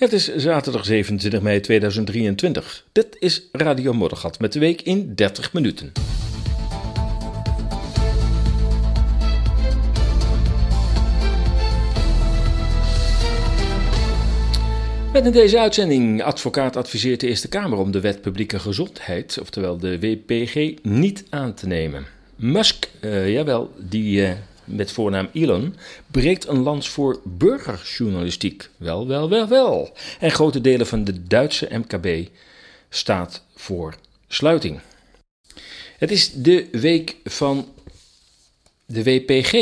Het is zaterdag 27 mei 2023. Dit is Radio Moddergat met de week in 30 minuten. Met in deze uitzending, advocaat adviseert de Eerste Kamer om de wet publieke gezondheid, oftewel de WPG, niet aan te nemen. Musk, uh, jawel, die uh, met voornaam Elon, breekt een lans voor burgerjournalistiek. Wel, wel, wel, wel. En grote delen van de Duitse MKB staat voor sluiting. Het is de week van de WPG.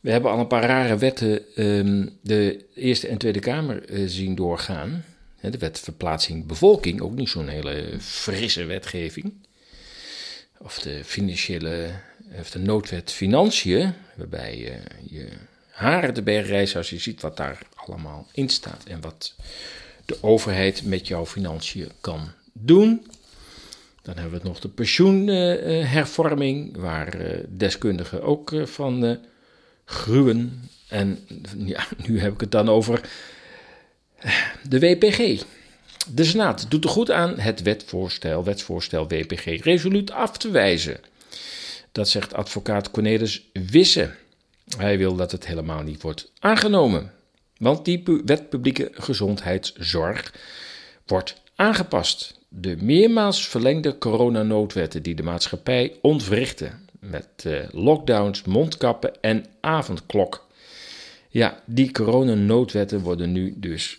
We hebben al een paar rare wetten um, de Eerste en Tweede Kamer uh, zien doorgaan. De wet verplaatsing bevolking, ook niet zo'n hele frisse wetgeving. Of de financiële of de noodwet Financiën, waarbij je je haren de berg als je ziet wat daar allemaal in staat en wat de overheid met jouw financiën kan doen. Dan hebben we nog de pensioenhervorming, waar uh, deskundigen ook van gruwen. En ja, nu heb ik het dan over de WPG. De Senaat doet er goed aan het wetvoorstel, wetsvoorstel WPG resoluut af te wijzen. Dat zegt advocaat Cornelis Wisse. Hij wil dat het helemaal niet wordt aangenomen. Want die wet publieke gezondheidszorg wordt aangepast. De meermaals verlengde coronanoodwetten die de maatschappij ontwrichten. Met uh, lockdowns, mondkappen en avondklok. Ja, die coronanoodwetten worden nu dus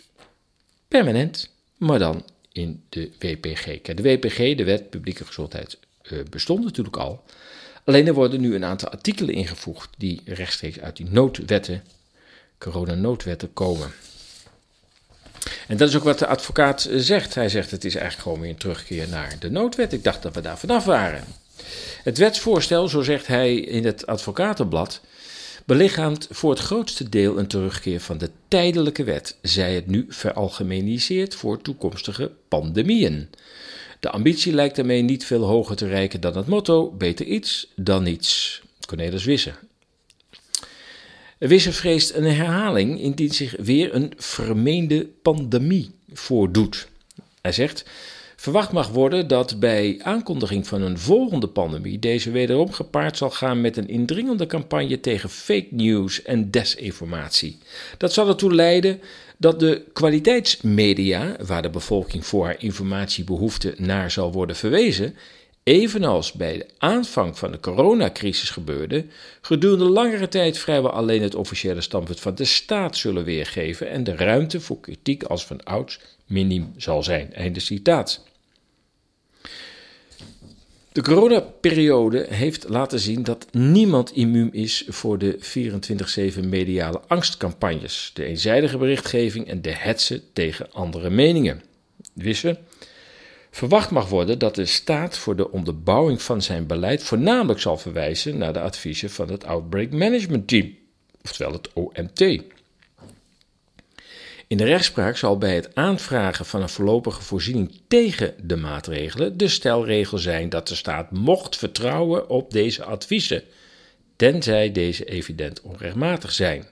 permanent, maar dan in de WPG. De WPG, de Wet Publieke Gezondheid, uh, bestond natuurlijk al. Alleen er worden nu een aantal artikelen ingevoegd die rechtstreeks uit die noodwetten, coronanoodwetten, komen. En dat is ook wat de advocaat zegt. Hij zegt het is eigenlijk gewoon weer een terugkeer naar de noodwet. Ik dacht dat we daar vanaf waren. Het wetsvoorstel, zo zegt hij in het advocatenblad, belichaamt voor het grootste deel een terugkeer van de tijdelijke wet, zij het nu veralgemeniseerd voor toekomstige pandemieën. De ambitie lijkt daarmee niet veel hoger te reiken dan het motto: beter iets dan niets. Cornelis Wisse. Wisse vreest een herhaling indien zich weer een vermeende pandemie voordoet. Hij zegt: Verwacht mag worden dat bij aankondiging van een volgende pandemie deze wederom gepaard zal gaan met een indringende campagne tegen fake news en desinformatie. Dat zal ertoe leiden dat de kwaliteitsmedia, waar de bevolking voor haar informatiebehoefte naar zal worden verwezen, evenals bij de aanvang van de coronacrisis gebeurde, gedurende langere tijd vrijwel alleen het officiële standpunt van de staat zullen weergeven en de ruimte voor kritiek als van ouds miniem zal zijn. Einde citaat. De coronaperiode heeft laten zien dat niemand immuun is voor de 24-7 mediale angstcampagnes, de eenzijdige berichtgeving en de hetsen tegen andere meningen. Wisse verwacht mag worden dat de staat voor de onderbouwing van zijn beleid voornamelijk zal verwijzen naar de adviezen van het Outbreak Management Team, oftewel het OMT. In de rechtspraak zal bij het aanvragen van een voorlopige voorziening tegen de maatregelen de stelregel zijn dat de staat mocht vertrouwen op deze adviezen, tenzij deze evident onrechtmatig zijn.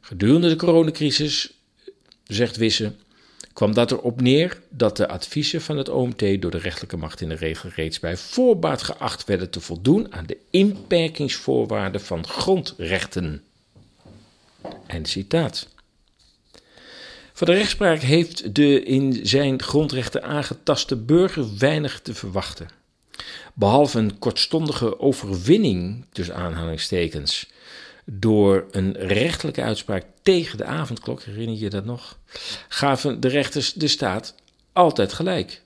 Gedurende de coronacrisis, zegt Wisse, kwam dat erop neer dat de adviezen van het OMT door de rechterlijke macht in de regel reeds bij voorbaat geacht werden te voldoen aan de inperkingsvoorwaarden van grondrechten. En citaat. Van de rechtspraak heeft de in zijn grondrechten aangetaste burger weinig te verwachten. Behalve een kortstondige overwinning, tussen aanhalingstekens, door een rechtelijke uitspraak tegen de avondklok, herinner je dat nog, gaven de rechters de staat altijd gelijk.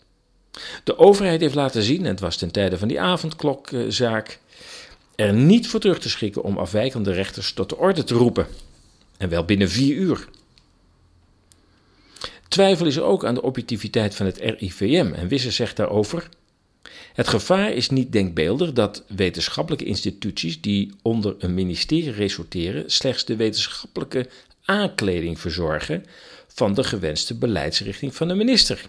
De overheid heeft laten zien, en het was ten tijde van die avondklokzaak, er niet voor terug te schikken om afwijkende rechters tot de orde te roepen. En wel binnen vier uur. Twijfel is ook aan de objectiviteit van het RIVM en Wisse zegt daarover. Het gevaar is niet denkbeeldig dat wetenschappelijke instituties die onder een ministerie resorteren slechts de wetenschappelijke aankleding verzorgen van de gewenste beleidsrichting van de minister.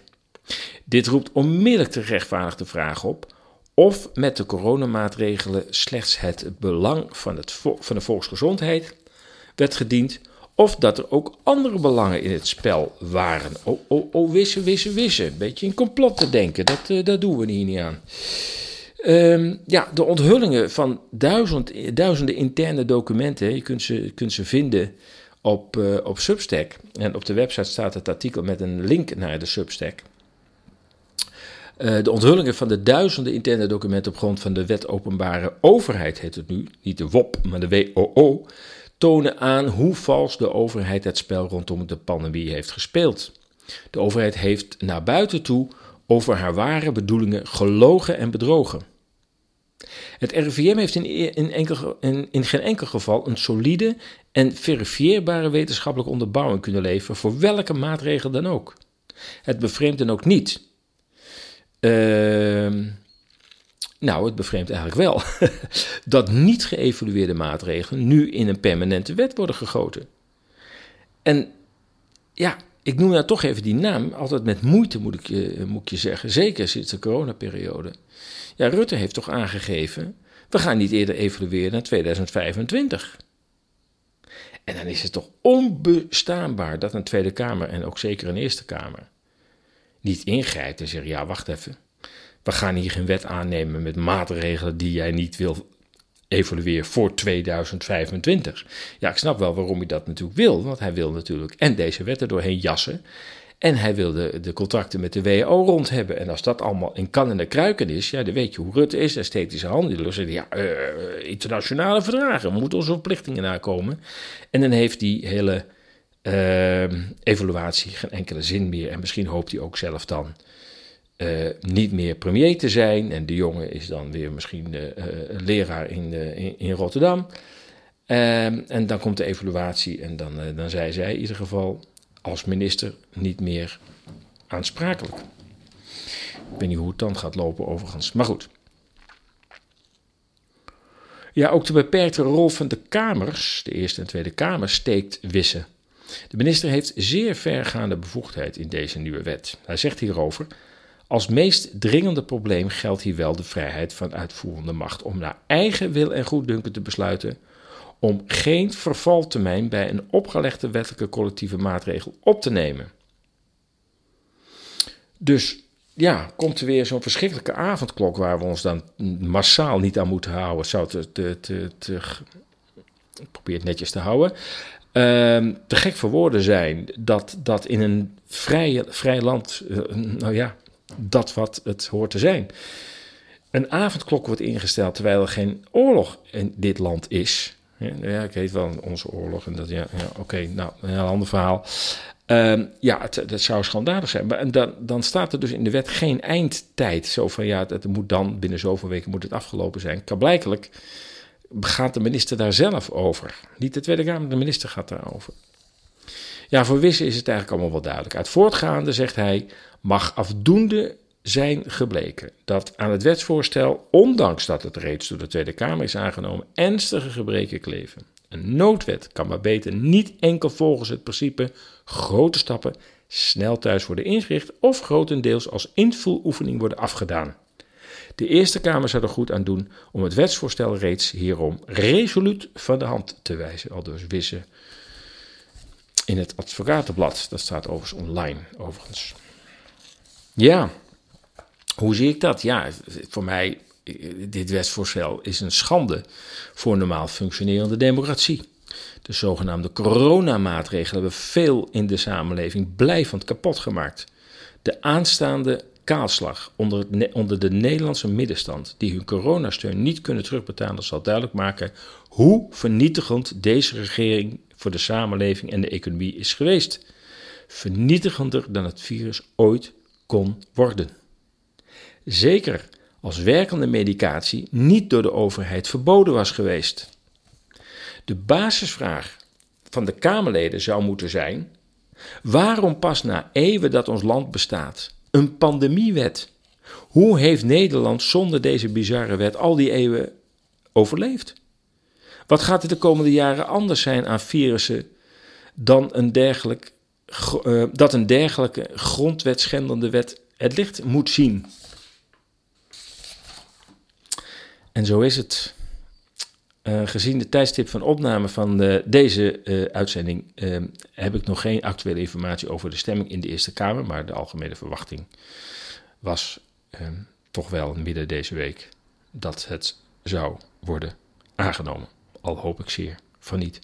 Dit roept onmiddellijk de rechtvaardigde vraag op of met de coronamaatregelen slechts het belang van, het van de volksgezondheid werd gediend of dat er ook andere belangen in het spel waren. Oh, oh, oh, wissen, wissen, wissen. Een beetje in complot te denken, dat, uh, dat doen we hier niet aan. Um, ja, de onthullingen van duizend, duizenden interne documenten, je kunt ze, kunt ze vinden op, uh, op Substack. En op de website staat het artikel met een link naar de Substack. Uh, de onthullingen van de duizenden interne documenten op grond van de Wet Openbare Overheid, heet het nu, niet de WOP, maar de WOO, tonen aan hoe vals de overheid het spel rondom de pandemie heeft gespeeld. De overheid heeft naar buiten toe over haar ware bedoelingen gelogen en bedrogen. Het RIVM heeft in, in, enkel, in, in, geen enkel geval een solide en verifieerbare wetenschappelijke onderbouwing kunnen leveren voor welke maatregel dan ook. Het bevreemdt dan ook niet. Uh, nou, het bevreemdt eigenlijk wel dat niet geëvalueerde maatregelen nu in een permanente wet worden gegoten. En ja, ik noem nou toch even die naam, altijd met moeite moet ik, je, moet je zeggen, zeker sinds de coronaperiode. Ja, Rutte heeft toch aangegeven, we gaan niet eerder evalueren dan 2025. En dan is het toch onbestaanbaar dat een Tweede Kamer en ook zeker een Eerste Kamer niet ingrijpt en zegt, ja, wacht even we gaan hier geen wet aannemen met maatregelen die jij niet wil evalueren voor 2025. Ja, ik snap wel waarom hij dat natuurlijk wil, want hij wil natuurlijk en deze wet er doorheen jassen. En hij wil de, contracten met de WO rond hebben. En als dat allemaal in kan en de kruiken is, ja, dan weet je hoe Rutte is, esthetische handel. Zegt ja, uh, internationale verdragen, we moeten onze verplichtingen nakomen. En dan heeft die hele uh, evaluatie geen enkele zin meer. En misschien hoopt hij ook zelf dan uh, niet meer premier te zijn. En de jongen is dan weer misschien uh, leraar in, in, in, Rotterdam. Ehm, en dan komt de evaluatie en dan, dan zei zij in ieder geval als minister niet meer aansprakelijk. Ik weet niet hoe het dan gaat lopen overigens, maar goed. Ja, ook de beperkte rol van de Kamers, de Eerste en Tweede Kamer, steekt wissen. De minister heeft zeer vergaande bevoegdheid in deze nieuwe wet. Hij zegt hierover als meest dringende probleem geldt hier wel de vrijheid van uitvoerende macht om naar eigen wil en goeddunken te besluiten om geen vervaltermijn bij een opgelegde wettelijke collectieve maatregel op te nemen. Dus ja, komt er weer zo'n verschrikkelijke avondklok waar we ons dan massaal niet aan moeten houden. Zou te, te, te, te ik probeer het netjes te houden. Uh, te gek voor woorden zijn dat, dat in een vrij, vrij land, uh, nou ja, dat wat het hoort te zijn. Een avondklok wordt ingesteld terwijl er geen oorlog in dit land is. Ja, ik weet wel onze oorlog en dat, ja, ja oké, nou, een heel ander verhaal. Uh, ja, dat zou schandalig zijn. Maar en dan, dan staat er dus in de wet geen eindtijd. Zo van ja, het moet dan binnen zoveel weken moet het afgelopen zijn. Blijkelijk gaat de minister daar zelf over. Niet de Tweede Kamer, de minister gaat daarover. Ja, voor Wissen is het eigenlijk allemaal wel duidelijk. Uit voortgaande zegt hij: mag afdoende zijn gebleken dat aan het wetsvoorstel, ondanks dat het reeds door de Tweede Kamer is aangenomen, ernstige gebreken kleven. Een noodwet kan maar beter niet enkel volgens het principe grote stappen snel thuis worden ingericht of grotendeels als invuloefening worden afgedaan. De Eerste Kamer zou er goed aan doen om het wetsvoorstel reeds hierom resoluut van de hand te wijzen, al dus wissen in het advocatenblad. Dat staat overigens online, overigens. Ja, hoe zie ik dat? Ja, voor mij, dit wetsvoorstel is een schande voor normaal functionerende democratie. De zogenaamde coronamaatregelen hebben veel in de samenleving blijvend kapot gemaakt. De aanstaande kaalslag onder, onder de Nederlandse middenstand, die hun coronasteun niet kunnen terugbetalen, zal duidelijk maken hoe vernietigend deze regering voor de samenleving en de economie is geweest. Vernietigender dan het virus ooit kon worden. Zeker als werkende medicatie niet door de overheid verboden was geweest. De basisvraag van de Kamerleden zou moeten zijn: waarom pas na eeuwen dat ons land bestaat een pandemiewet? Hoe heeft Nederland zonder deze bizarre wet al die eeuwen overleefd? Wat gaat er de komende jaren anders zijn aan virussen dan een dergelijk, uh, dat een dergelijke grondwetschendende wet het licht moet zien? En zo is het. Uh, gezien de tijdstip van opname van deze uh, uitzending heb ik nog geen actuele informatie over de stemming in de Eerste Kamer, maar de algemene verwachting was ehm, toch wel midden deze week dat het zou worden aangenomen. Al hoop ik zeer van niet.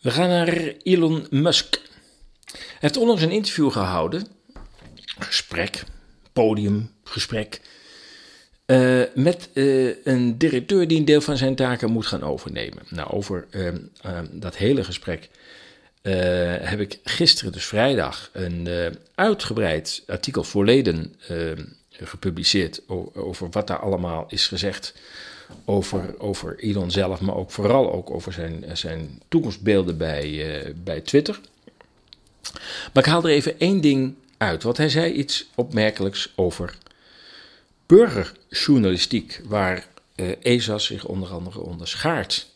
We gaan naar Elon Musk. Hij heeft onlangs een interview gehouden, gesprek, podiumgesprek, uh, met uh, een directeur die een deel van zijn taken moet gaan overnemen. Nou, over uh, dat hele gesprek heb ik gisteren, dus vrijdag, een uitgebreid artikel voor leden gepubliceerd over wat daar allemaal is gezegd over, over Elon zelf, maar ook vooral ook over zijn, zijn toekomstbeelden bij, bij Twitter. Maar ik haal er even één ding uit, want hij zei iets opmerkelijks over burgerjournalistiek, waar uh, ESAS zich onder andere onderschaart.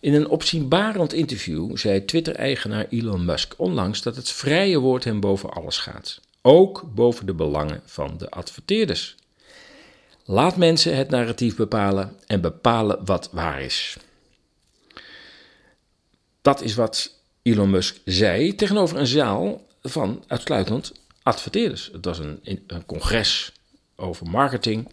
In een opzienbarend interview zei Twitter-eigenaar Elon Musk onlangs dat het vrije woord hem boven alles gaat, ook boven de belangen van de adverteerders. Laat mensen het narratief bepalen en bepalen wat waar is. Dat is wat Elon Musk zei tegenover een zaal van uitsluitend adverteerders. Het was een, een congres over marketing.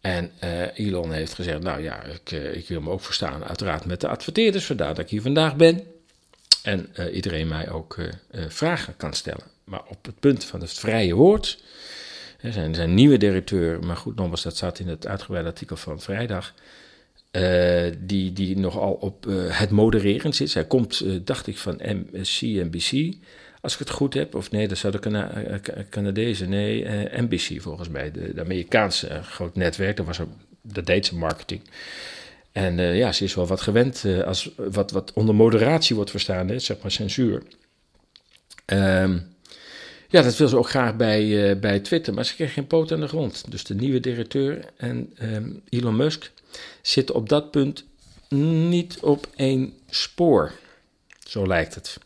En uh, Elon heeft gezegd: Nou ja, ik, uh, ik, wil me ook verstaan, uiteraard met de adverteerders, vandaar dat ik hier vandaag ben. En uh, iedereen mij ook vragen kan stellen. Maar op het punt van het vrije woord, zijn, zijn nieuwe directeur, maar goed, nogmaals, dat staat in het uitgebreide artikel van vrijdag. Die, die nogal op het modereren zit. Hij komt, dacht ik, van MCNBC. Als ik het goed heb, of nee, dat zou de Cana eh, nee, uh, NBC volgens mij, de, Amerikaanse uh, groot netwerk, dat, was dat deed ze marketing. En uh, ja, ze is wel wat gewend als wat, wat onder moderatie wordt verstaan, hè, zeg maar censuur. Um, ja, dat wil ze ook graag bij, bij Twitter, maar ze kreeg geen poot aan de grond. Dus de nieuwe directeur en um, Elon Musk zitten op dat punt niet op één spoor. Zo lijkt het.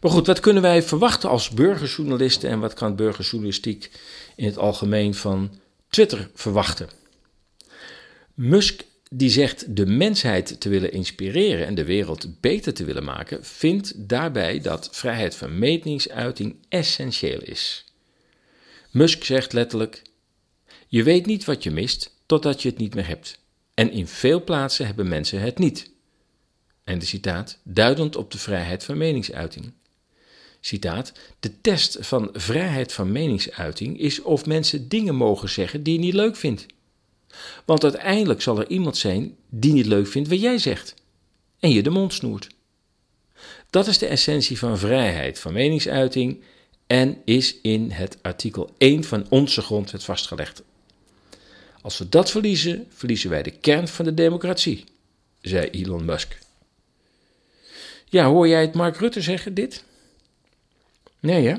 Maar goed, wat kunnen wij verwachten als burgerjournalisten en wat kan burgerjournalistiek in het algemeen van Twitter verwachten? Musk die zegt de mensheid te willen inspireren en de wereld beter te willen maken, vindt daarbij dat vrijheid van meningsuiting essentieel is. Musk zegt letterlijk: Je weet niet wat je mist totdat je het niet meer hebt. En in veel plaatsen hebben mensen het niet. En de citaat, duidend op de vrijheid van meningsuiting. Citaat: De test van vrijheid van meningsuiting is of mensen dingen mogen zeggen die je niet leuk vindt. Want uiteindelijk zal er iemand zijn die niet leuk vindt wat jij zegt en je de mond snoert. Dat is de essentie van vrijheid van meningsuiting en is in het artikel 1 van onze grondwet vastgelegd. Als we dat verliezen, verliezen wij de kern van de democratie, zei Elon Musk. Ja, hoor jij het Mark Rutte zeggen, dit? Nee, hè?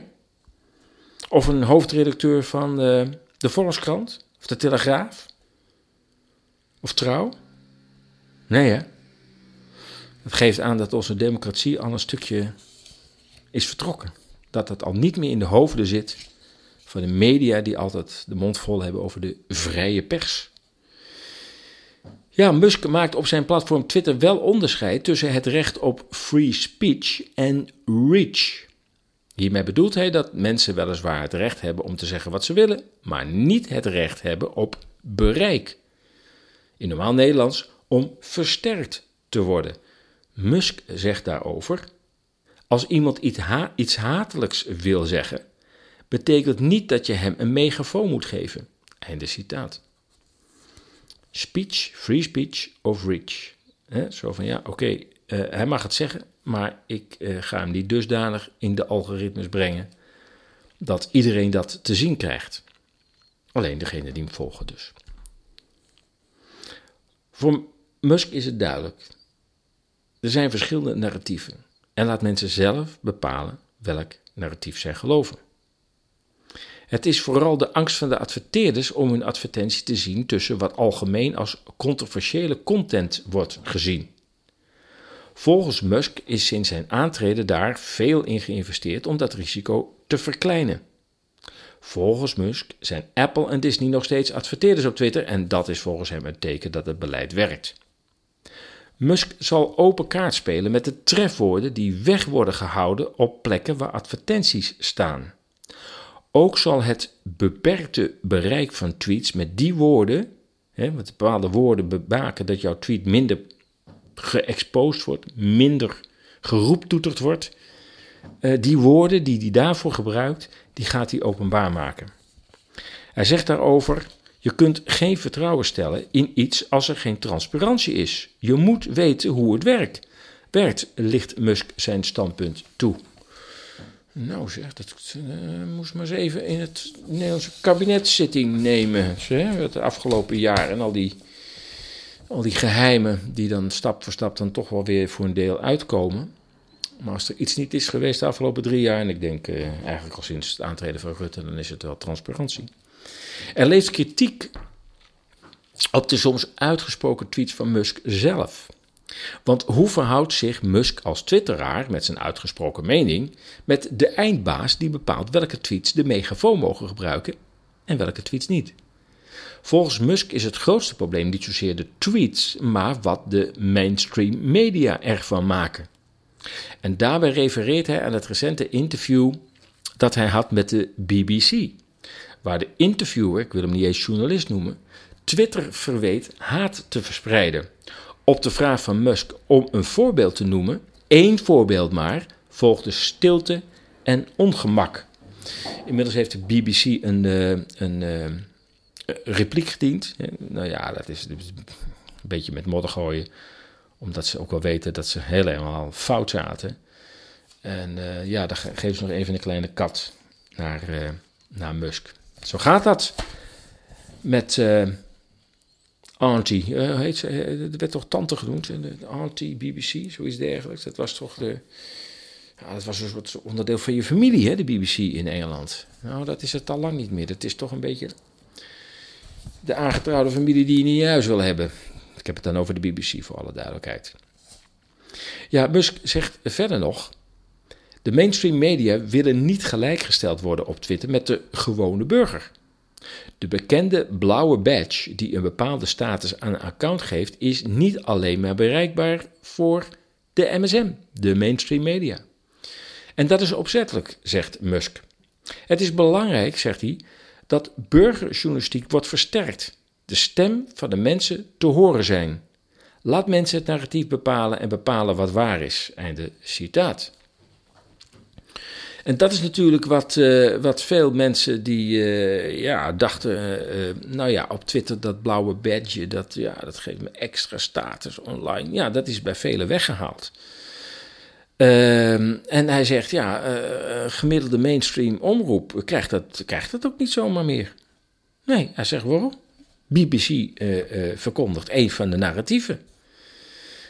Of een hoofdredacteur van de, de Volkskrant? Of de Telegraaf? Of Trouw? Nee, hè? Het geeft aan dat onze democratie al een stukje is vertrokken. Dat het al niet meer in de hoofden zit van de media die altijd de mond vol hebben over de vrije pers. Ja, Musk maakt op zijn platform Twitter wel onderscheid tussen het recht op free speech en reach. Hiermee bedoelt hij dat mensen weliswaar het recht hebben om te zeggen wat ze willen, maar niet het recht hebben op bereik. In normaal Nederlands om versterkt te worden. Musk zegt daarover: Als iemand iets, hatelijks wil zeggen, betekent niet dat je hem een megafoon moet geven. Einde citaat. Speech, free speech of reach. zo van ja, oké, uh, hij mag het zeggen, maar ik uh, ga hem niet dusdanig in de algoritmes brengen dat iedereen dat te zien krijgt. Alleen degene die hem volgen dus. Voor Musk is het duidelijk. Er zijn verschillende narratieven. En laat mensen zelf bepalen welk narratief zij geloven. Het is vooral de angst van de adverteerders om hun advertentie te zien tussen wat algemeen als controversiële content wordt gezien. Volgens Musk is sinds zijn aantreden daar veel in geïnvesteerd om dat risico te verkleinen. Volgens Musk zijn Apple en Disney nog steeds adverteerders op Twitter en dat is volgens hem een teken dat het beleid werkt. Musk zal open kaart spelen met de trefwoorden die weg worden gehouden op plekken waar advertenties staan. Ook zal het beperkte bereik van tweets met die woorden, hè, met bepaalde woorden bewaken dat jouw tweet minder geëxposed wordt, minder geroeptoeterd wordt. Uh, die woorden die hij daarvoor gebruikt, die gaat hij openbaar maken. Hij zegt daarover: je kunt geen vertrouwen stellen in iets als er geen transparantie is. Je moet weten hoe het werkt. Werkt, ligt Musk zijn standpunt toe. Nou zeg, dat uh, moest maar eens even in het Nederlandse kabinetszitting nemen. Het afgelopen jaar en al die, al die geheimen die dan stap voor stap dan toch wel weer voor een deel uitkomen. Maar als er iets niet is geweest de afgelopen drie jaar, en ik denk uh, eigenlijk al sinds het aantreden van Rutte, dan is het wel transparantie. Er leeft kritiek op de soms uitgesproken tweets van Musk zelf. Want hoe verhoudt zich Musk als twitteraar met zijn uitgesproken mening met de eindbaas die bepaalt welke tweets de megafoon mogen gebruiken en welke tweets niet? Volgens Musk is het grootste probleem niet zozeer de tweets, maar wat de mainstream media ervan maken. En daarbij refereert hij aan het recente interview dat hij had met de BBC, waar de interviewer, ik wil hem niet eens journalist noemen, Twitter verweet haat te verspreiden. Op de vraag van Musk om een voorbeeld te noemen, één voorbeeld maar, volgde stilte en ongemak. Inmiddels heeft de BBC een, uh, een uh, repliek gediend. Nou ja, dat is een beetje met modder gooien, omdat ze ook wel weten dat ze helemaal fout zaten. En uh, ja, dan geven ze nog even een kleine kat naar, naar Musk. Zo gaat dat met Auntie, uh, heet ze, uh, werd toch tante genoemd, Auntie BBC, zoiets dergelijks. Dat was toch de, ja, dat was een soort onderdeel van je familie, hè, de BBC in Engeland. Nou, dat is het al lang niet meer. Dat is toch een beetje de aangetrouwde familie die je niet in huis wil hebben. Ik heb het dan over de BBC, voor alle duidelijkheid. Ja, Musk zegt verder nog... De mainstream media willen niet gelijkgesteld worden op Twitter met de gewone burger. De bekende blauwe badge die een bepaalde status aan een account geeft, is niet alleen maar bereikbaar voor de MSM, de mainstream media. En dat is opzettelijk, zegt Musk. Het is belangrijk, zegt hij, dat burgerjournalistiek wordt versterkt. De stem van de mensen te horen zijn. Laat mensen het narratief bepalen en bepalen wat waar is. Einde citaat. En dat is natuurlijk wat, uh, wat veel mensen die uh, ja, dachten, uh, nou ja, op Twitter dat blauwe badge, dat, ja, dat geeft me extra status online. Ja, dat is bij velen weggehaald. Ehm, en hij zegt, ja, gemiddelde mainstream omroep krijgt dat, krijgt dat ook niet zomaar meer. Nee, hij zegt waarom? BBC verkondigt een van de narratieven.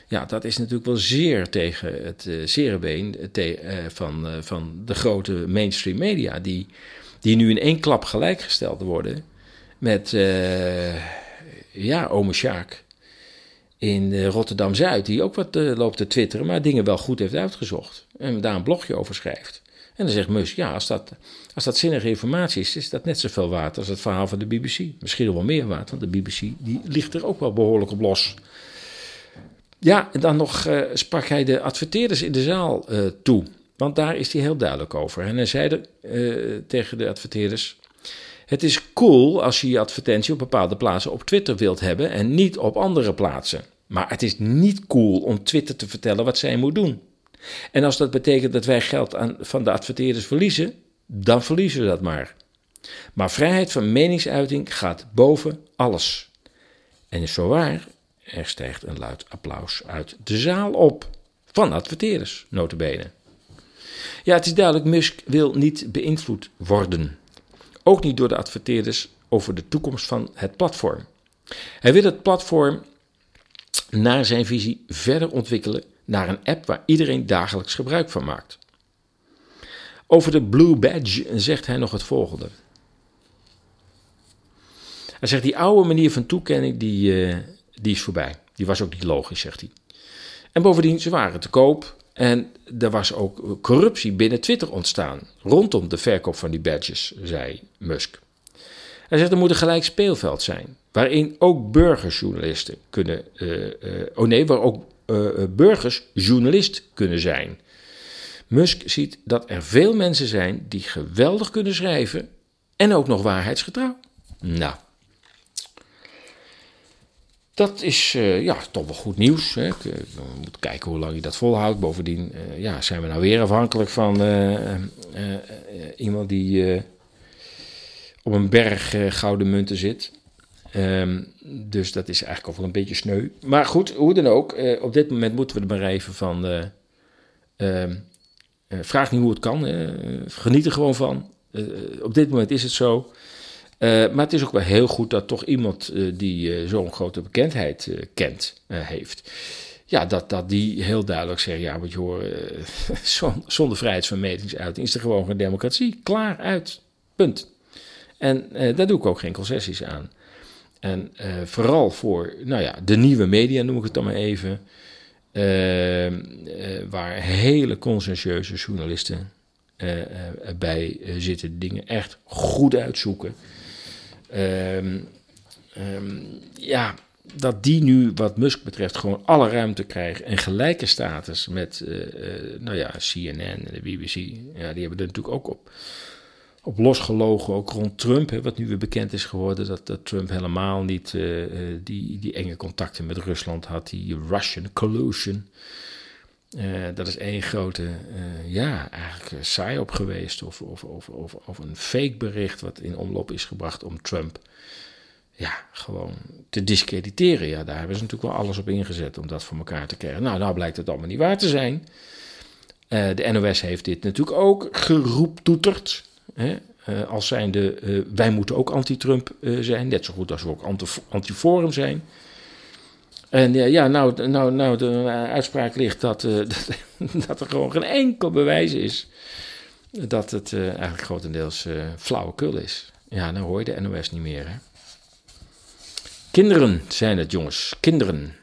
Ja, dat is natuurlijk wel zeer tegen het uh, van, van de grote mainstream media, die, die nu in één klap gelijkgesteld worden met ja, ome Sjaak in Rotterdam-Zuid, die ook wat loopt te twitteren, maar dingen wel goed heeft uitgezocht en daar een blogje over schrijft. En dan zegt Musk, ja, als dat, als dat zinnige informatie is, is dat net zoveel waard als het verhaal van de BBC. Misschien wel meer waard, want de BBC die ligt er ook wel behoorlijk op los. Ja, en dan nog uh, sprak hij de adverteerders in de zaal uh, toe. Want daar is hij heel duidelijk over. En hij zei uh, tegen de adverteerders: Het is cool als je je advertentie op bepaalde plaatsen op Twitter wilt hebben en niet op andere plaatsen. Maar het is niet cool om Twitter te vertellen wat zij moet doen. En als dat betekent dat wij geld aan, van de adverteerders verliezen, dan verliezen we dat maar. Maar vrijheid van meningsuiting gaat boven alles. En is zo waar er stijgt een luid applaus uit de zaal op. Van adverteerders, notabene. Ja, het is duidelijk, Musk wil niet beïnvloed worden. Ook niet door de adverteerders over de toekomst van het platform. Hij wil het platform naar zijn visie verder ontwikkelen naar een app waar iedereen dagelijks gebruik van maakt. Over de Blue Badge zegt hij nog het volgende. Hij zegt die oude manier van toekenning die, uh, die is voorbij. Die was ook niet logisch, zegt hij. En bovendien, ze waren te koop En er was ook corruptie binnen Twitter ontstaan rondom de verkoop van die badges, zei Musk. Hij zegt er moet een gelijk speelveld zijn, waarin ook burgersjournalisten kunnen, uh, uh, oh nee, waar ook uh, burgers journalist kunnen zijn. Musk ziet dat er veel mensen zijn die geweldig kunnen schrijven en ook nog waarheidsgetrouw. Nou, dat is uh, ja, toch wel goed nieuws. Hè. We moeten kijken hoe lang je dat volhoudt. Bovendien ja, zijn we nou weer afhankelijk van iemand die op een berg gouden munten zit. Um, dus dat is eigenlijk ook wel een beetje sneu. Maar goed, hoe dan ook. op dit moment moeten we er maar even van. Ehm, vraag niet hoe het kan. geniet er gewoon van. op dit moment is het zo. Uh, maar het is ook wel heel goed dat toch iemand uh, die uh, zo'n grote bekendheid kent, heeft. Ja, dat, dat die heel duidelijk zegt, ja, wat je hoort, zonder vrijheid van meningsuiting is er gewoon geen democratie. Klaar, uit, punt. En daar doe ik ook geen concessies aan. En vooral voor, nou ja, de nieuwe media noem ik het dan maar even, waar hele conscientieuze journalisten bij zitten, dingen echt goed uitzoeken. Um, um, ja, dat die nu, wat Musk betreft, gewoon alle ruimte krijgen en gelijke status met, nou ja, CNN en de BBC. Ja, die hebben er natuurlijk ook op, op losgelogen, ook rond Trump, hè, wat nu weer bekend is geworden, dat, dat Trump helemaal niet uh, die, die enge contacten met Rusland had, die Russian collusion. Uh, dat is één grote, ja, eigenlijk saai op geweest. Of, of, of, of, of een fake bericht wat in omloop is gebracht om Trump ja, gewoon te discrediteren. Ja, daar hebben ze natuurlijk wel alles op ingezet om dat voor elkaar te krijgen. Nou, nou blijkt het allemaal niet waar te zijn. De NOS heeft dit natuurlijk ook geroeptoeterd. Hè? als zijnde, wij moeten ook anti-Trump zijn. Net zo goed als we ook anti-forum zijn. En ja, nou, nou, nou de uitspraak ligt dat, uh, dat, er gewoon geen enkel bewijs is dat het uh, eigenlijk grotendeels uh, flauwekul is. Ja, dan hoor je de NOS niet meer. Hè? Kinderen zijn het, jongens. Kinderen.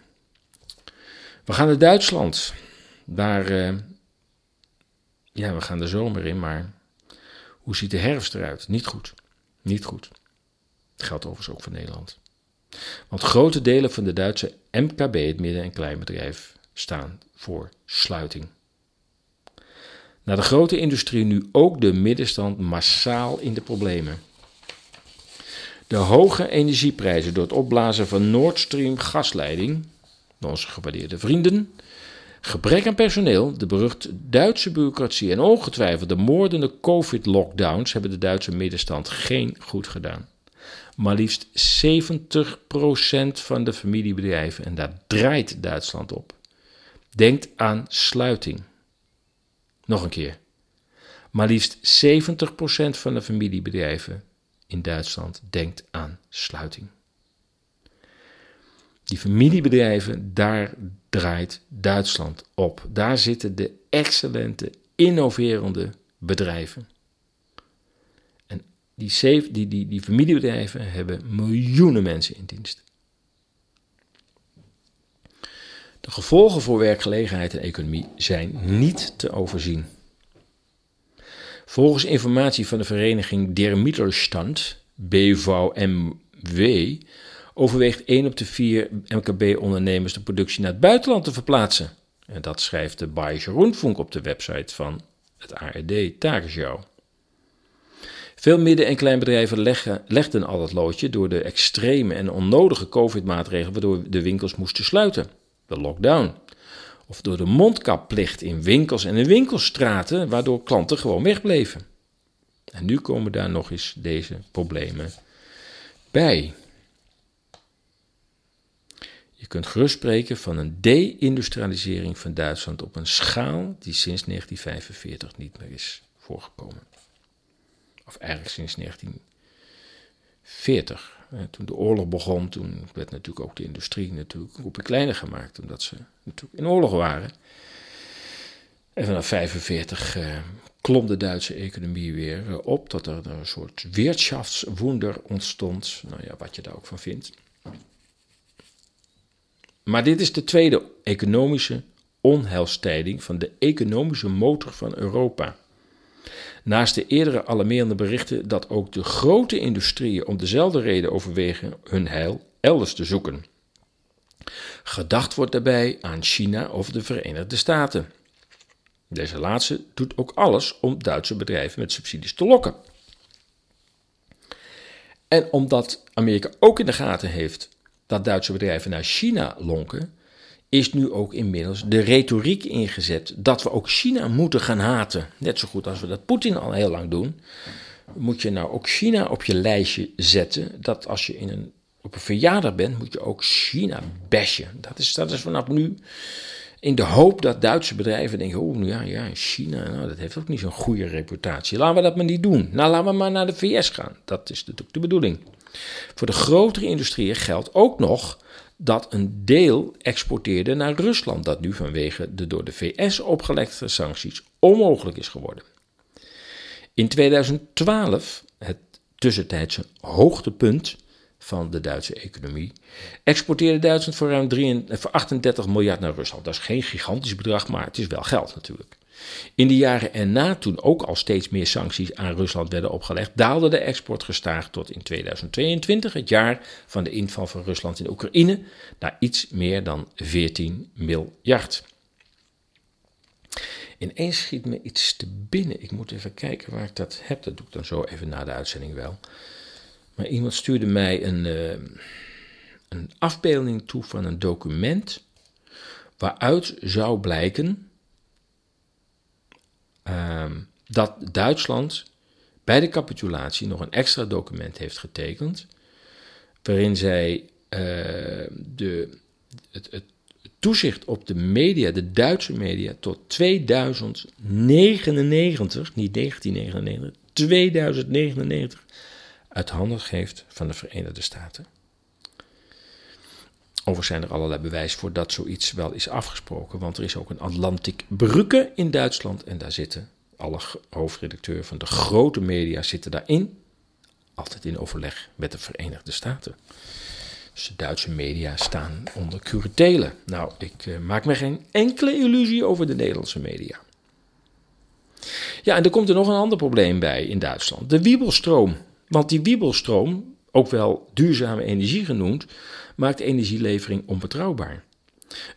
We gaan naar Duitsland. Daar, ja, we gaan de zomer in, maar hoe ziet de herfst eruit? Niet goed. Niet goed. Dat geldt overigens ook voor Nederland. Want grote delen van de Duitse MKB, het midden- en kleinbedrijf, staan voor sluiting. Na de grote industrie nu ook de middenstand massaal in de problemen. De hoge energieprijzen door het opblazen van Nord Stream gasleiding, onze gewaardeerde vrienden, gebrek aan personeel, de beruchte Duitse bureaucratie en ongetwijfeld de moordende COVID-lockdowns hebben de Duitse middenstand geen goed gedaan maar liefst 70% van de familiebedrijven, en daar draait Duitsland op, denkt aan sluiting. Nog een keer. Maar liefst 70% van de familiebedrijven in Duitsland denkt aan sluiting. Die familiebedrijven, daar draait Duitsland op. Daar zitten de excellente, innoverende bedrijven. Die, die, die, die familiebedrijven hebben miljoenen mensen in dienst. De gevolgen voor werkgelegenheid en economie zijn niet te overzien. Volgens informatie van de vereniging Der Mittelstand, BVMW, overweegt 1 op de 4 MKB-ondernemers de productie naar het buitenland te verplaatsen. En dat schrijft de Bayerische Rundfunk op de website van het ARD Tagesschau. Veel midden- en kleinbedrijven leggen, legden al het loodje door de extreme en onnodige COVID-maatregelen waardoor de winkels moesten sluiten. De lockdown. Of door de mondkapplicht in winkels en in winkelstraten, waardoor klanten gewoon wegbleven. En nu komen daar nog eens deze problemen bij. Je kunt gerust spreken van een de-industrialisering van Duitsland op een schaal die sinds 1945 niet meer is voorgekomen of eigenlijk sinds 1940. toen de oorlog begon, toen werd natuurlijk ook de industrie natuurlijk een kleiner gemaakt, omdat ze natuurlijk in oorlog waren. En vanaf 1945 eh, klom de Duitse economie weer eh, op, tot er een soort wirtschaftswunder ontstond. Nou ja, wat je daar ook van vindt. Maar dit is de tweede economische onheilstijding van de economische motor van Europa. Naast de eerdere alarmerende berichten dat ook de grote industrieën om dezelfde reden overwegen hun heil elders te zoeken. Gedacht wordt daarbij aan China of de Verenigde Staten. Deze laatste doet ook alles om Duitse bedrijven met subsidies te lokken. En omdat Amerika ook in de gaten heeft dat Duitse bedrijven naar China lonken, is nu ook inmiddels de retoriek ingezet dat we ook China moeten gaan haten. Net zo goed als we dat Poetin al heel lang doen. Moet je nou ook China op je lijstje zetten. Dat als je in een, op een verjaardag bent, moet je ook China bashen. Dat is, dat is vanaf nu in de hoop dat Duitse bedrijven denken: oh ja, ja, China, nou, dat heeft ook niet zo'n goede reputatie. Laten we dat maar niet doen. Nou, laten we maar naar de VS gaan. Dat is natuurlijk de bedoeling. Voor de grotere industrieën geldt ook nog dat een deel exporteerde naar Rusland, dat nu vanwege de door de VS opgelegde sancties onmogelijk is geworden. In 2012, het tussentijdse hoogtepunt van de Duitse economie, exporteerde Duitsland voor ruim 38 miljard naar Rusland. Dat is geen gigantisch bedrag, maar het is wel geld natuurlijk. In de jaren erna, toen ook al steeds meer sancties aan Rusland werden opgelegd, daalde de export gestaag tot in 2022, het jaar van de inval van Rusland in Oekraïne, naar iets meer dan 14 miljard. Ineens schiet me iets te binnen. Ik moet even kijken waar ik dat heb. Dat doe ik dan zo even na de uitzending wel. Maar iemand stuurde mij een, uh, een afbeelding toe van een document waaruit zou blijken uh, dat Duitsland bij de capitulatie nog een extra document heeft getekend, waarin zij uh, de, het, het toezicht op de media, de Duitse media, tot 2099, niet 1999, 2099 uit handen geeft van de Verenigde Staten. Overigens zijn er allerlei bewijs voor dat zoiets wel is afgesproken, want er is ook een Atlantic Brücke in Duitsland en daar zitten alle hoofdredacteuren van de grote media zitten daarin, altijd in overleg met de Verenigde Staten. Dus de Duitse media staan onder curatele. Nou, ik uh, maak me geen enkele illusie over de Nederlandse media. Ja, en er komt er nog een ander probleem bij in Duitsland: de wiebelstroom. Want die wiebelstroom, ook wel duurzame energie genoemd, maakt energielevering onbetrouwbaar.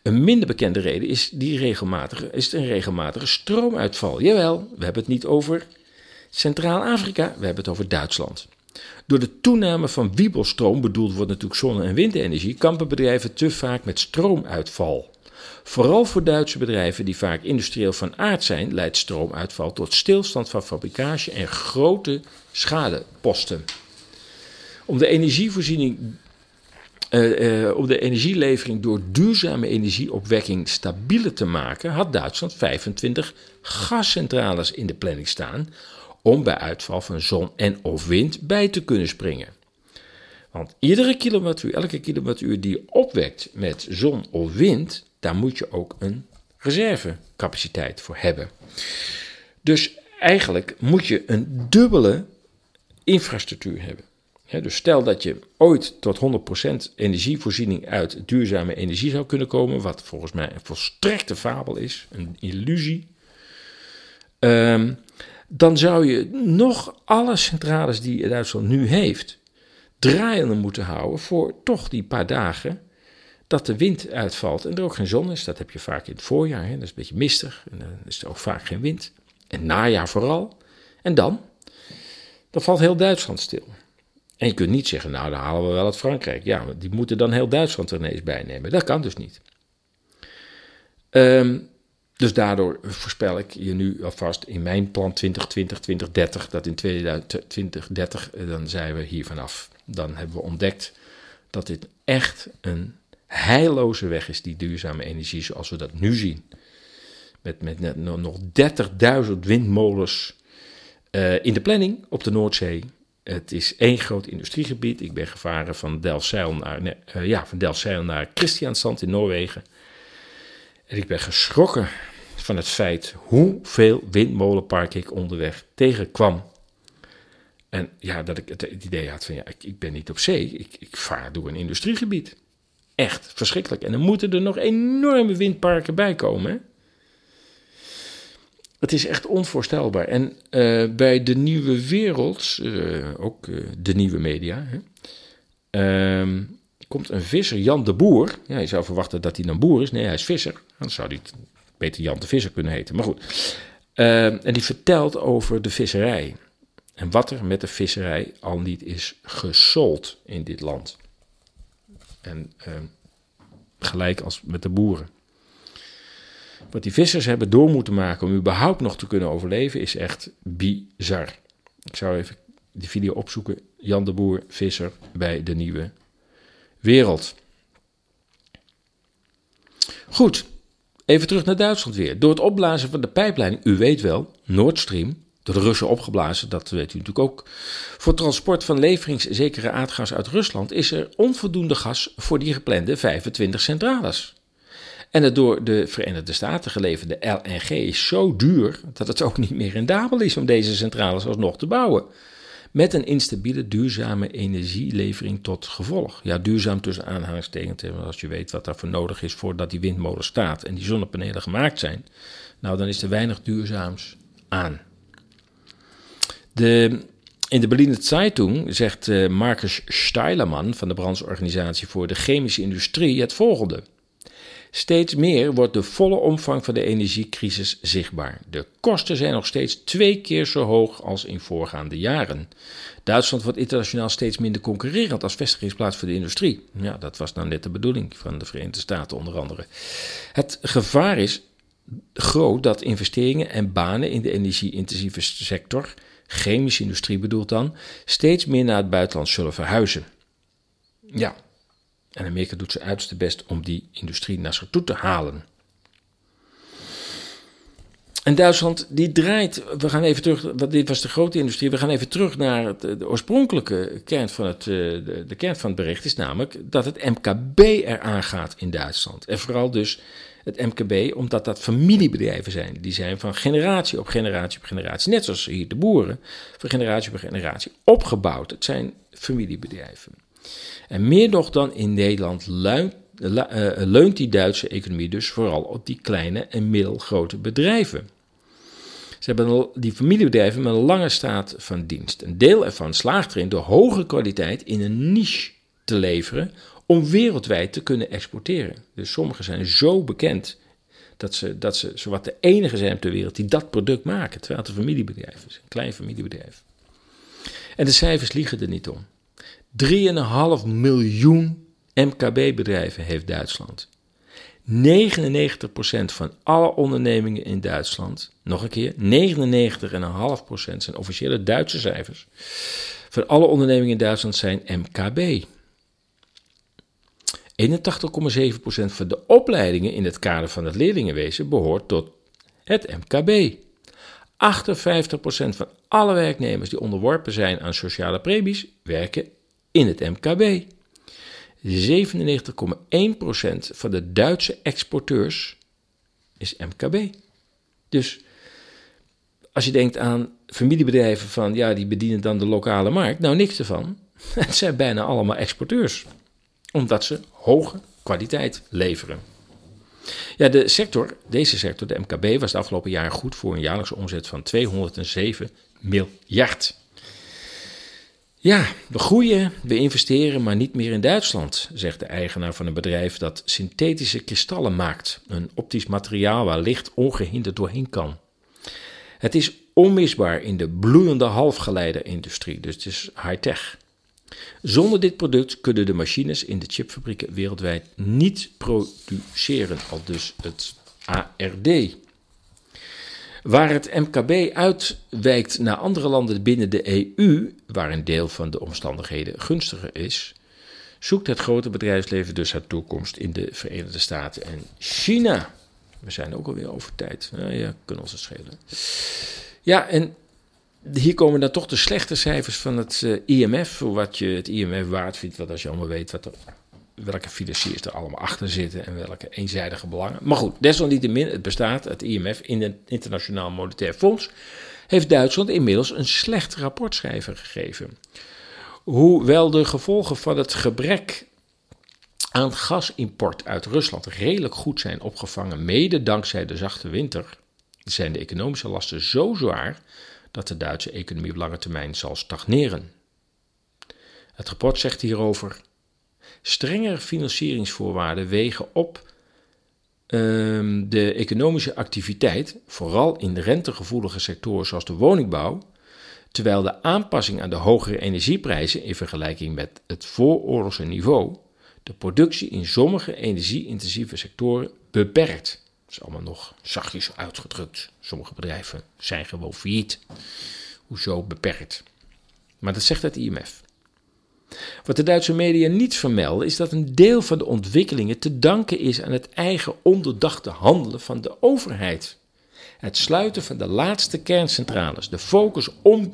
Een minder bekende reden is, die regelmatige, is een regelmatige stroomuitval. Jawel, we hebben het niet over Centraal-Afrika, we hebben het over Duitsland. Door de toename van wiebelstroom, bedoeld wordt natuurlijk zonne- en windenergie, kampen bedrijven te vaak met stroomuitval. Vooral voor Duitse bedrijven die vaak industrieel van aard zijn, leidt stroomuitval tot stilstand van fabrikage en grote schadeposten. Om de energievoorziening uh, uh, om de energielevering door duurzame energieopwekking stabieler te maken, had Duitsland 25 gascentrales in de planning staan om bij uitval van zon en of wind bij te kunnen springen. Want iedere kilowattuur, elke kilowattuur die je opwekt met zon of wind, daar moet je ook een reservecapaciteit voor hebben. Dus eigenlijk moet je een dubbele infrastructuur hebben. Dus stel dat je ooit tot 100% energievoorziening uit duurzame energie zou kunnen komen, wat volgens mij een volstrekte fabel is, een illusie. Um, dan zou je nog alle centrales die Duitsland nu heeft draaiende moeten houden voor toch die paar dagen dat de wind uitvalt en er ook geen zon is. Dat heb je vaak in het voorjaar, hè? dat is een beetje mistig en dan is er ook vaak geen wind. En najaar vooral. En dan? Dan valt heel Duitsland stil. En je kunt niet zeggen, nou dan halen we wel uit Frankrijk. Ja, die moeten dan heel Duitsland er ineens bij nemen. Dat kan dus niet. Um, dus daardoor voorspel ik je nu alvast in mijn plan 2020, 2030, dat in 2030, eh, dan zijn we hier vanaf. Dan hebben we ontdekt dat dit echt een heilloze weg is, die duurzame energie zoals we dat nu zien. Met, met nog 30.000 windmolens uh, in de planning op de Noordzee. Het is één groot industriegebied. Ik ben gevaren van Delfzijl naar, uh, ja, van naar Christiansand in Noorwegen. En ik ben geschrokken van het feit hoeveel windmolenpark ik onderweg tegenkwam. En ja, dat ik het, idee had van ja, ik, ik ben niet op zee, ik, ik vaar door een industriegebied. Echt verschrikkelijk. En dan moeten er nog enorme windparken bij komen. Hè? Het is echt onvoorstelbaar. En uh, bij de nieuwe wereld, uh, ook uh, de nieuwe media, hè, ehm, komt een visser, Jan de Boer. Ja, je zou verwachten dat hij een boer is. Nee, hij is visser. Dan zou hij beter Jan de Visser kunnen heten. Maar goed. Ehm, en die vertelt over de visserij. En wat er met de visserij al niet is gesold in dit land. En ehm, gelijk als met de boeren. Wat die vissers hebben door moeten maken om überhaupt nog te kunnen overleven, is echt bizar. Ik zou even die video opzoeken. Jan de Boer, visser bij de nieuwe wereld. Goed, even terug naar Duitsland weer. Door het opblazen van de pijpleiding, u weet wel, Nord Stream, door de Russen opgeblazen, dat weet u natuurlijk ook. Voor transport van leveringszekere aardgas uit Rusland is er onvoldoende gas voor die geplande 25 centrales. En het door de Verenigde Staten geleverde LNG is zo duur dat het ook niet meer rendabel is om deze centrales alsnog te bouwen. Met een instabiele, duurzame energielevering tot gevolg. Ja, duurzaam tussen aanhalingstekens, als je weet wat daarvoor nodig is voordat die windmolen staat en die zonnepanelen gemaakt zijn. Nou, dan is er weinig duurzaams aan. De, in de Berliner Zeitung zegt uh, Marcus Steilerman van de brancheorganisatie voor de chemische industrie het volgende. Steeds meer wordt de volle omvang van de energiecrisis zichtbaar. De kosten zijn nog steeds twee keer zo hoog als in voorgaande jaren. Duitsland wordt internationaal steeds minder concurrerend als vestigingsplaats voor de industrie. Ja, dat was nou net de bedoeling van de Verenigde Staten onder andere. Het gevaar is groot dat investeringen en banen in de energie-intensieve sector, chemische industrie bedoelt dan, steeds meer naar het buitenland zullen verhuizen. Ja, en Amerika doet zijn uiterste best om die industrie naar zich toe te halen. En Duitsland die draait, we gaan even terug, want dit was de grote industrie, we gaan even terug naar het, de oorspronkelijke kern van het, de, de kern van het bericht, is namelijk dat het MKB eraan gaat in Duitsland. En vooral dus het MKB, omdat dat familiebedrijven zijn. Die zijn van generatie op generatie op generatie, net zoals hier de boeren, van generatie op generatie opgebouwd. Het zijn familiebedrijven. En meer nog dan in Nederland leunt, uh, leunt die Duitse economie dus vooral op die kleine en middelgrote bedrijven. Ze hebben die familiebedrijven met een lange staat van dienst. Een deel ervan slaagt erin door hoge kwaliteit in een niche te leveren om wereldwijd te kunnen exporteren. Dus sommige zijn zo bekend dat ze, dat ze zowat de enige zijn ter wereld die dat product maken, terwijl het een familiebedrijf is, een klein familiebedrijf. En de cijfers liegen er niet om. 3,5 miljoen MKB-bedrijven heeft Duitsland. 99% van alle ondernemingen in Duitsland, nog een keer, 99,5% zijn officiële Duitse cijfers. Van alle ondernemingen in Duitsland zijn MKB. 81,7% van de opleidingen in het kader van het leerlingenwezen behoort tot het MKB. 58% van alle werknemers die onderworpen zijn aan sociale premies werken in het MKB. 97,1% van de Duitse exporteurs is MKB. Dus als je denkt aan familiebedrijven van ja, die bedienen dan de lokale markt, nou niks ervan. Het zijn bijna allemaal exporteurs, omdat ze hoge kwaliteit leveren. Ja, de sector, deze sector, de MKB, was de afgelopen jaren goed voor een jaarlijkse omzet van 207 miljard. Ja, we groeien, we investeren, maar niet meer in Duitsland, zegt de eigenaar van een bedrijf dat synthetische kristallen maakt. Een optisch materiaal waar licht ongehinderd doorheen kan. Het is onmisbaar in de bloeiende halfgeleiderindustrie, dus het is high-tech. Zonder dit product kunnen de machines in de chipfabrieken wereldwijd niet produceren, al dus het ARD. Waar het MKB uitwijkt naar andere landen binnen de EU, waar een deel van de omstandigheden gunstiger is, zoekt het grote bedrijfsleven dus haar toekomst in de Verenigde Staten en China. We zijn ook alweer over tijd. Ja, kunnen ons het schelen. Ja, en hier komen dan toch de slechte cijfers van het uh, IMF. Voor wat je het IMF waard vindt. Wat als je allemaal weet wat er welke financiers er allemaal achter zitten en welke eenzijdige belangen. Maar goed, desalniettemin, het bestaat, het IMF, in het Internationaal Monetair Fonds, heeft Duitsland inmiddels een slecht rapportschrijver gegeven. Hoewel de gevolgen van het gebrek aan gasimport uit Rusland redelijk goed zijn opgevangen, mede dankzij de zachte winter, zijn de economische lasten zo zwaar dat de Duitse economie op lange termijn zal stagneren. Het rapport zegt hierover: strengere financieringsvoorwaarden wegen op Ehm, de economische activiteit, vooral in de rentegevoelige sectoren zoals de woningbouw, terwijl de aanpassing aan de hogere energieprijzen in vergelijking met het vooroorlogse niveau de productie in sommige energie-intensieve sectoren beperkt. Dat is allemaal nog zachtjes uitgedrukt. Sommige bedrijven zijn gewoon failliet. Hoezo beperkt? Maar dat zegt het IMF. Wat de Duitse media niet vermelden is dat een deel van de ontwikkelingen te danken is aan het eigen onderdachte handelen van de overheid. Het sluiten van de laatste kerncentrales, de focus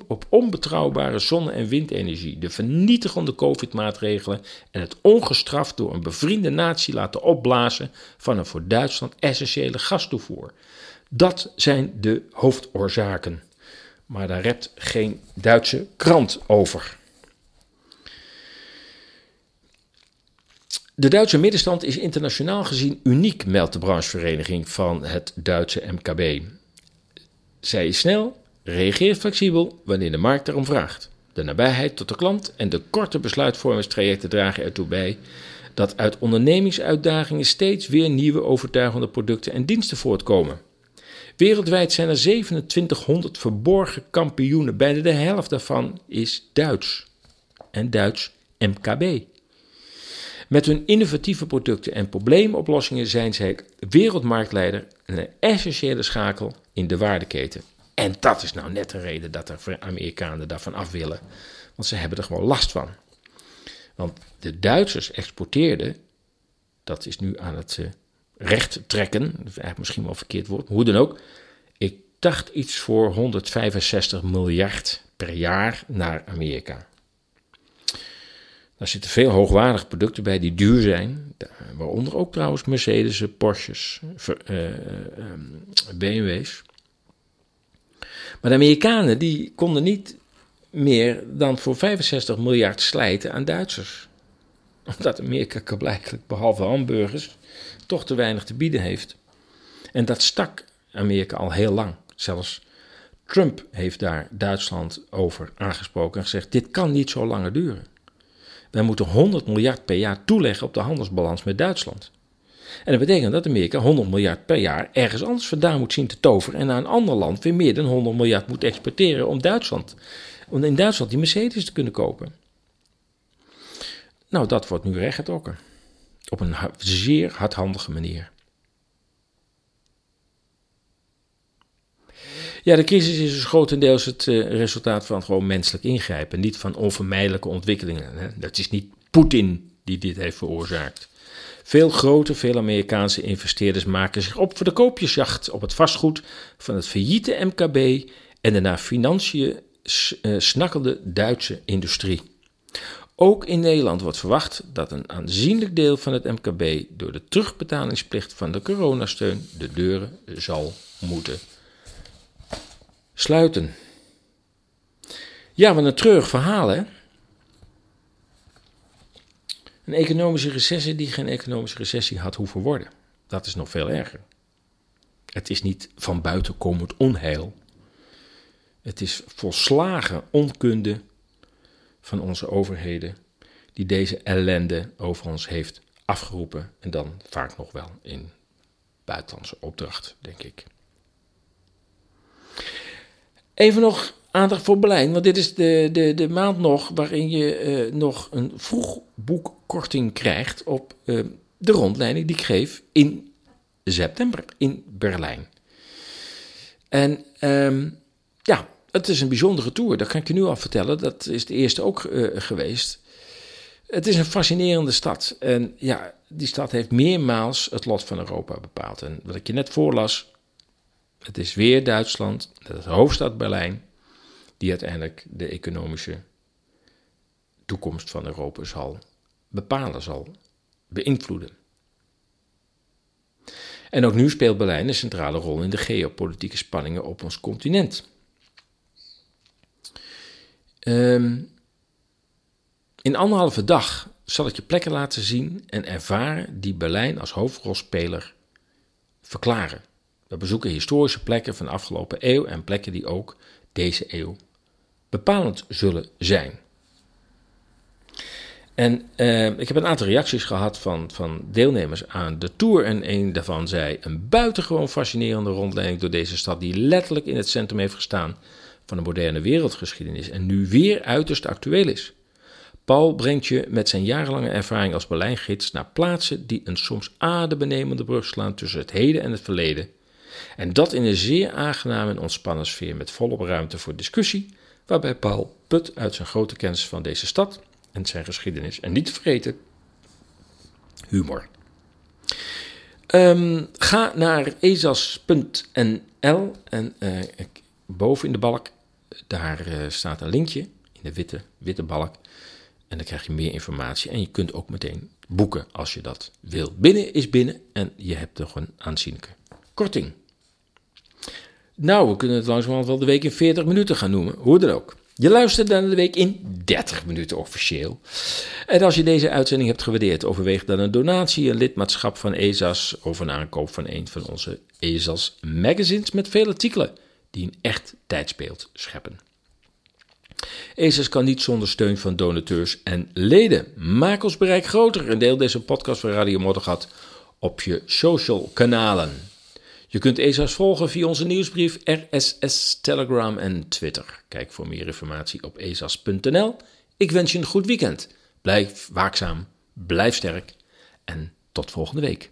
op onbetrouwbare zonne- en windenergie, de vernietigende COVID-maatregelen en het ongestraft door een bevriende natie laten opblazen van een voor Duitsland essentiële gastoevoer. Dat zijn de hoofdoorzaken. Maar daar rept geen Duitse krant over. De Duitse middenstand is internationaal gezien uniek, meldt de branchevereniging van het Duitse MKB. Zij is snel, reageert flexibel wanneer de markt erom vraagt. De nabijheid tot de klant en de korte besluitvormingstrajecten dragen ertoe bij dat uit ondernemingsuitdagingen steeds weer nieuwe overtuigende producten en diensten voortkomen. Wereldwijd zijn er 2700 verborgen kampioenen, bijna de helft daarvan is Duits. En Duits MKB. Met hun innovatieve producten en probleemoplossingen zijn zij wereldmarktleider en een essentiële schakel in de waardeketen. En dat is nou net de reden dat de Amerikanen daarvan af willen. Want ze hebben er gewoon last van. Want de Duitsers exporteerden, dat is nu aan het uh, recht trekken, dat eigenlijk misschien wel een verkeerd woord, hoe dan ook. Ik dacht iets voor 165 miljard per jaar naar Amerika. Daar zitten veel hoogwaardige producten bij die duur zijn. Waaronder ook trouwens Mercedes, Porsches, uh, uh, BMW's. Maar de Amerikanen die konden niet meer dan voor 65 miljard slijten aan Duitsers. Omdat Amerika blijkbaar, behalve hamburgers, toch te weinig te bieden heeft. En dat stak Amerika al heel lang. Zelfs Trump heeft daar Duitsland over aangesproken en gezegd: dit kan niet zo langer duren. Wij moeten 100 miljard per jaar toeleggen op de handelsbalans met Duitsland. En dat betekent dat Amerika 100 miljard per jaar ergens anders vandaan moet zien te toveren en naar een ander land weer meer dan 100 miljard moet exporteren om Duitsland, om in Duitsland die Mercedes te kunnen kopen. Nou, dat wordt nu rechtgetrokken. Op een zeer hardhandige manier. Ja, de crisis is dus grotendeels het uh, resultaat van gewoon menselijk ingrijpen, niet van onvermijdelijke ontwikkelingen. Hè. Dat is niet Poetin die dit heeft veroorzaakt. Veel grote, veel Amerikaanse investeerders maken zich op voor de koopjesjacht op het vastgoed van het failliete MKB en de naar financiën uh, snakkende Duitse industrie. Ook in Nederland wordt verwacht dat een aanzienlijk deel van het MKB door de terugbetalingsplicht van de coronasteun de deuren zal moeten sluiten. Ja, wat een treurig verhaal, hè? Een economische recessie die geen economische recessie had hoeven worden. Dat is nog veel erger. Het is niet van buiten komend onheil. Het is volslagen onkunde van onze overheden die deze ellende over ons heeft afgeroepen. En dan vaak nog wel in buitenlandse opdracht, denk ik. Even nog aandacht voor Berlijn, want dit is de, de, de maand nog waarin je uh, nog een vroegboekkorting krijgt op uh, de rondleiding die ik geef in september in Berlijn. En um, ja, het is een bijzondere tour, dat kan ik je nu al vertellen. Dat is de eerste ook uh, geweest. Het is een fascinerende stad. En ja, die stad heeft meermaals het lot van Europa bepaald. En wat ik je net voorlas, het is weer Duitsland, de hoofdstad Berlijn, die uiteindelijk de economische toekomst van Europa zal bepalen, zal beïnvloeden. En ook nu speelt Berlijn een centrale rol in de geopolitieke spanningen op ons continent. Um, in anderhalve dag zal ik je plekken laten zien en ervaren die Berlijn als hoofdrolspeler verklaren. We bezoeken historische plekken van de afgelopen eeuw en plekken die ook deze eeuw bepalend zullen zijn. En eh, ik heb een aantal reacties gehad van, van deelnemers aan de tour. En een daarvan zei: Een buitengewoon fascinerende rondleiding door deze stad, die letterlijk in het centrum heeft gestaan van de moderne wereldgeschiedenis en nu weer uiterst actueel is. Paul brengt je met zijn jarenlange ervaring als Berlijngids naar plaatsen die een soms adembenemende brug slaan tussen het heden en het verleden. En dat in een zeer aangename en ontspannen sfeer met volop ruimte voor discussie, waarbij Paul put uit zijn grote kennis van deze stad en zijn geschiedenis. En niet te vergeten, humor. Um, ga naar ezas.nl en uh, boven in de balk, daar uh, staat een linkje in de witte, witte balk. En dan krijg je meer informatie. En je kunt ook meteen boeken als je dat wil. Binnen is binnen en je hebt nog een aanzienlijke korting. Nou, we kunnen het langzamerhand wel de week in 40 minuten gaan noemen. Hoe dan ook. Je luistert dan de week in 30 minuten officieel. En als je deze uitzending hebt gewaardeerd, overweeg dan een donatie, een lidmaatschap van ESAS of een aankoop van een van onze ESAS magazines met veel artikelen die een echt tijdsbeeld scheppen. ESAS kan niet zonder steun van donateurs en leden. Maak ons bereik groter en deel deze podcast van Radio Moddergat op je social kanalen. Je kunt ESA's volgen via onze nieuwsbrief, RSS, Telegram en Twitter. Kijk voor meer informatie op esas.nl. Ik wens je een goed weekend. Blijf waakzaam, blijf sterk en tot volgende week.